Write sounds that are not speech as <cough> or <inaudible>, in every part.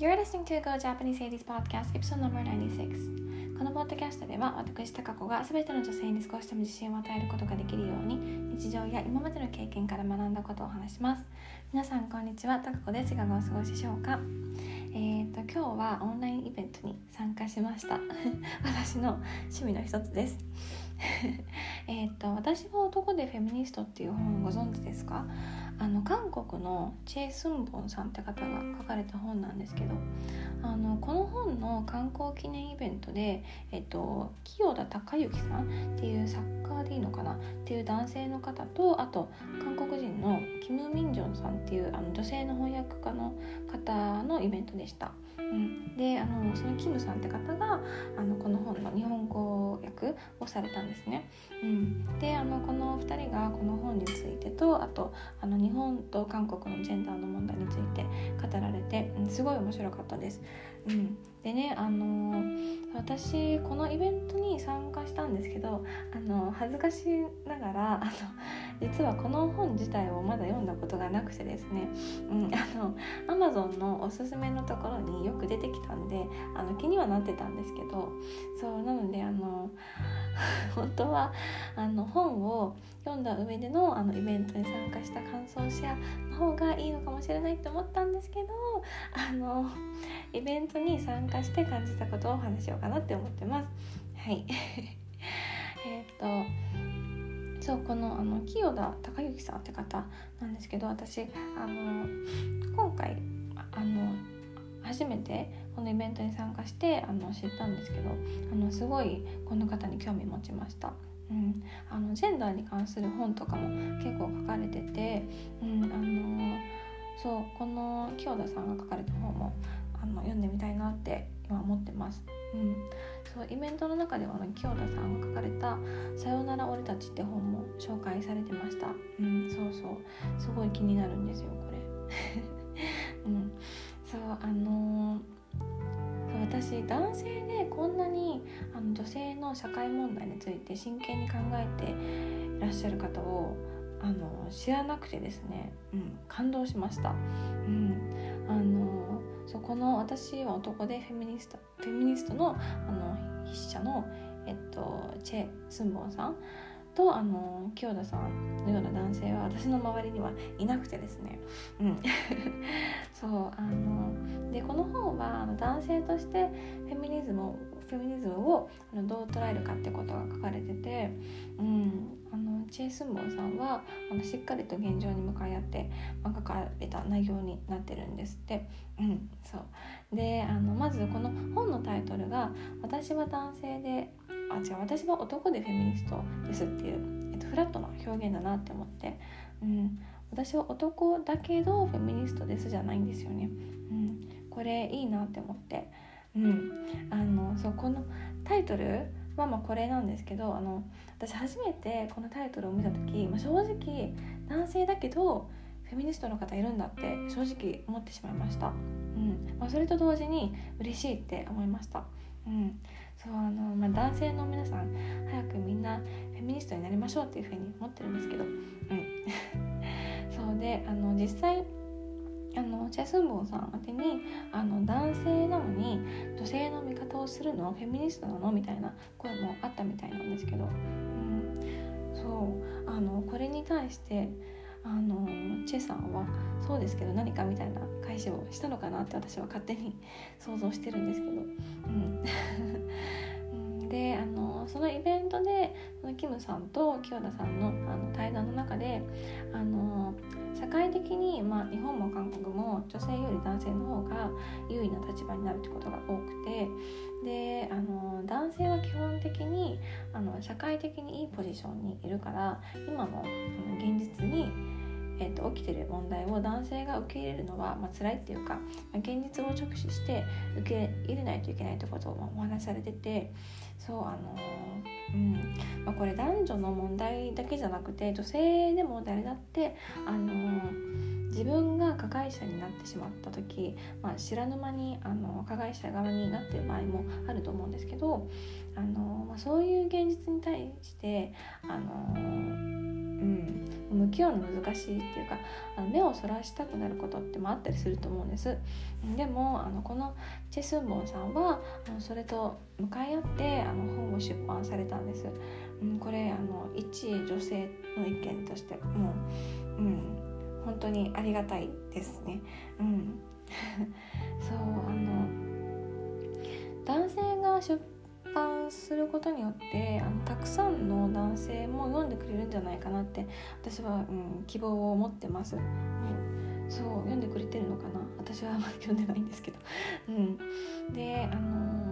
You're listening to Go Japanese Ladies Podcast Episode No.96 このポッドキャストでは私高子が全ての女性に少しでも自信を与えることができるように日常や今までの経験から学んだことを話します。皆さんこんにちは。高子ですいかがお過ごしでしょうか？えーと今日はオンラインイベントに参加しました。<laughs> 私の趣味の一つです。<laughs> えっと私は男でフェミニストっていう本ご存知ですか？あの韓国のチェ・スンボンさんって方が書かれた本なんですけどあのこの本の観光記念イベントで、えっと、清田隆之さんっていうサッカーでいいのかな？っていう男性の方とあと韓国人のキム・ミンジョンさんっていうあの女性の翻訳家の方のイベントでした。うん、であのそのキムさんって方があのこの本の日本語訳をされたんですね。うん、であのこの2人がこの本についてとあとあの日本と韓国のジェンダーの問題について語られて、うん、すごい面白かったです。うん、でねあの私このイベントに参加したんですけどあの恥ずかしながらあの実はこの本自体をまだ読んだことがなくてですね、うん、あの Amazon のおすすめのところによく出てきたんであの気にはなってたんですけどそうなのであの <laughs> 本当はあの本を読んだ上でのあのイベントに参加した感想シェアの方がいいのかもしれないって思ったんですけどあのイベントに参加して感じたことをお話しようかなって思ってます。はい <laughs> えっとそうこのあの清田孝之さんって方なんですけど私あの今回あの初めてこのイベントに参加してあの知ったんですけどあのすごいこの方に興味持ちました。うん、あのジェンダーに関する本とかも結構書かれてて、うん、あのそうこの清田さんが書かれた本もあの読んでみたいなって今思ってます。うん、そうイベントの中ではあの清田さんが書かれた「さよなら俺たち」って本も紹介されてました。うん、そうそうすごい気になるんですよこれ。<laughs> うん、そうあのー私男性でこんなにあの女性の社会問題について真剣に考えていらっしゃる方をあの知らなくてですね、うん、感動しました。うん、あのそうこの私は男でフェミニストフェミニストのあの筆者の、えっと、チェ・スンボンさんとあの清田さんのような男性は私の周りにはいなくてですね、うん、<laughs> そうあのでこの本はあの男性としてフェミニズムをフェミニズムをあのどう捉えるかってことが書かれてて、うん、あのチェイ・スンボンさんはあのしっかりと現状に向かい合って、まあ、書かれた内容になってるんですって。うん、そうであのまずこの本のタイトルが「私は男性であ違う私は男でフェミニストです」っていう、えっと、フラットな表現だなって思って、うん、私は男だけどフェミニストですじゃないんですよね。うん、これいいなって思って。うん、あのそうこのタイトルはまあこれなんですけどあの私初めてこのタイトルを見た時、まあ、正直男性だけどフェミニストの方いるんだって正直思ってしまいました、うん。まあ、それと同時に嬉しいって思いました、うん、そうあの、まあ、男性の皆さん早くみんなフェミニストになりましょうっていうふうに思ってるんですけど、うん、<laughs> そうであの実際あのチェ・スンボンさん宛てにあの男性なのに女性の味方をするのフェミニストなの？みたいな声もあったみたいなんですけど、うん、そう。あのこれに対してあのチェさんはそうですけど何かみたいな返しをしたのかなって私は勝手に想像してるんですけど、うん、<laughs> であのそのイベントでキムさんと清田さんのあの対談の中であの的に、まあ、日本も韓国も女性より男性の方が優位な立場になるってことが多くてであの男性は基本的にあの社会的にいいポジションにいるから今の現実に、えーと、起きてる問題を男性が受け入れるのは、まあ辛いっていうか、まあ、現実を直視して受け入れないといけないってことをお話しされててそうあのうん。まあ、これ男女の問題だけじゃなくて女性でも誰だってあの自分が加害者になってしまった時、まあ、知らぬ間にあの加害者側になってる場合もあると思うんですけどあの、まあ、そういう現実に対してあの、うん、向き合うの難しいっていうかあの目をそらしたくなることってもあったりすると思うんです。でもあのこのチェ・スンボンさんはあのそれと向かい合ってあの本を出版されたんです、うん、これあの一女性の意見としてもう、うん、本当にありがたいですね。うん。<laughs> そうあの男性が出版することによってあのたくさんの男性も読んでくれるんじゃないかなって私は、うん、希望を持ってます、うん、そう読んでくれてるのかな？私はあまり読んでないんですけど、<laughs> うん、であの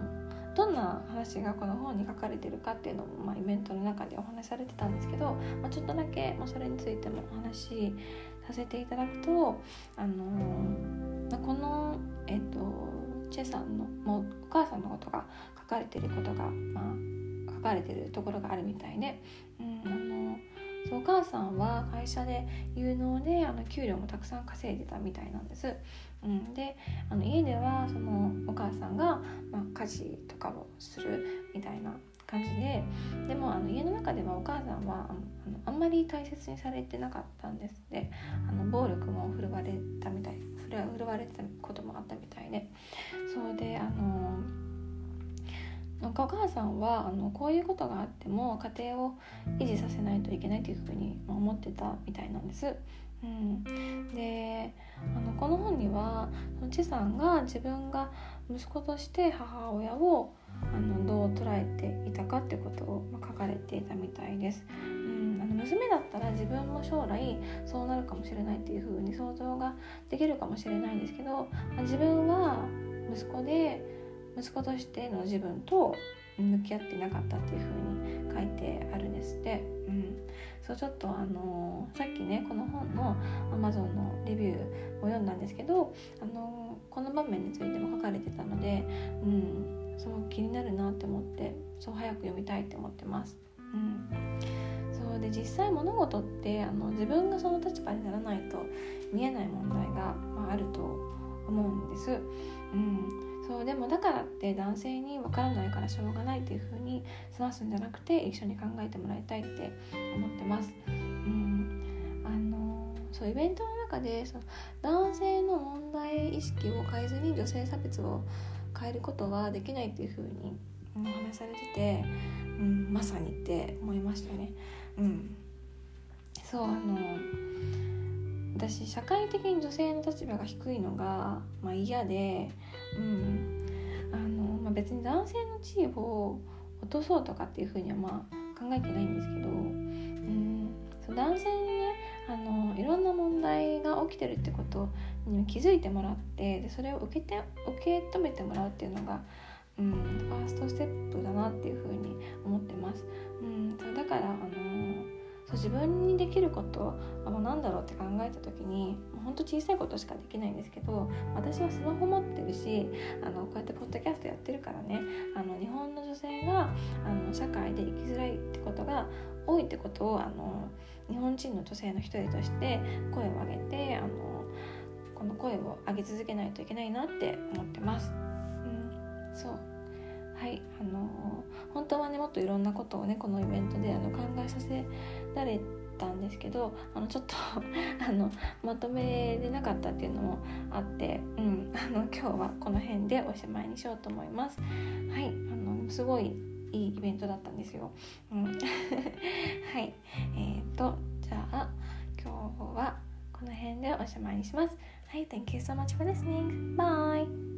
どんな話がこの本に書かれてるかっていうのも、まあ、イベントの中でお話しされてたんですけど、まあ、ちょっとだけ、まあ、それについてもお話しさせていただくと、あのまあ、この、えっと、チェさんのもうお母さんのことが書かれてることが、まあ、書かれてるところがあるみたいで、うん、あのそうお母さんは会社で有能であの給料もたくさん稼いでたみたいなんです。うん、であの家ではそのお母さんが、まあ、家事とかをするみたいな感じででもあの家の中ではお母さんはあのあんまり大切にされてなかったんですって。あの暴力も振るわれたみたいで。振るわれてたこともあったみたいでそうであのなんかお母さんはあのこういうことがあっても家庭を維持させないといけないというふうに思ってたみたいなんです。うん、であのこの本にはチさんが自分が息子として母親をあのどう捉えていたかってことを、書かれていたみたいです。娘だったら自分も将来そうなるかもしれないっていうふうに想像ができるかもしれないんですけどま自分は息子で息子としての自分と向き合ってなかったっていうふうに書いてあるんですって。うんそうちょっとあのさっきねこの本の Amazon のレビューを読んだんですけどあのこの場面についても書かれてたので、うん、そう気になるなって思ってそう早く読みたいって思ってます。うん、で実際物事ってあの自分がその立場にならないと見えない問題が、まあ、あると思うんです。うんそうでもだからって男性に分からないからしょうがないっていう風に済ますんじゃなくて一緒に考えてもらいたいって思ってます。うんあのそうイベントの中でその男性の問題意識を変えずに女性差別を変えることはできないっていう風にお話されてて、うん、まさにって思いましたね。うん、そうあの私社会的に女性の立場が低いのが、まあ、嫌で、うん。あのまあ、別に男性の地位を落とそうとかっていうふうにはまあ考えてないんですけど、うん、そう男性にねあのいろんな問題が起きてるってことに気づいてもらってでそれを受けて受け止めてもらうっていうのが、うん、ファーストステップだなっていうふうに思ってます。うん、そうだからあのそう自分にできることは何だろうって考えた時にほんと小さいことしかできないんですけど私はスマホ持ってるしあのこうやってポッドキャストやってるからねあの日本の女性があの社会で生きづらいってことが多いってことをあの日本人の女性の一人として声を上げてあのこの声を上げ続けないといけないなって思ってます。うん、そうはいあの本当はねもっといろんなことをねこのイベントであの考えさせられたんですけどあのちょっと <laughs> あのまとめれなかったっていうのもあって、うん、あの今日はこの辺でおしまいにしようと思います。はいあのすごいいいイベントだったんですよ。うん、<laughs> はいえーと、とじゃあ今日はこの辺でおしまいにします。はい、Thank you so much for listening. Bye!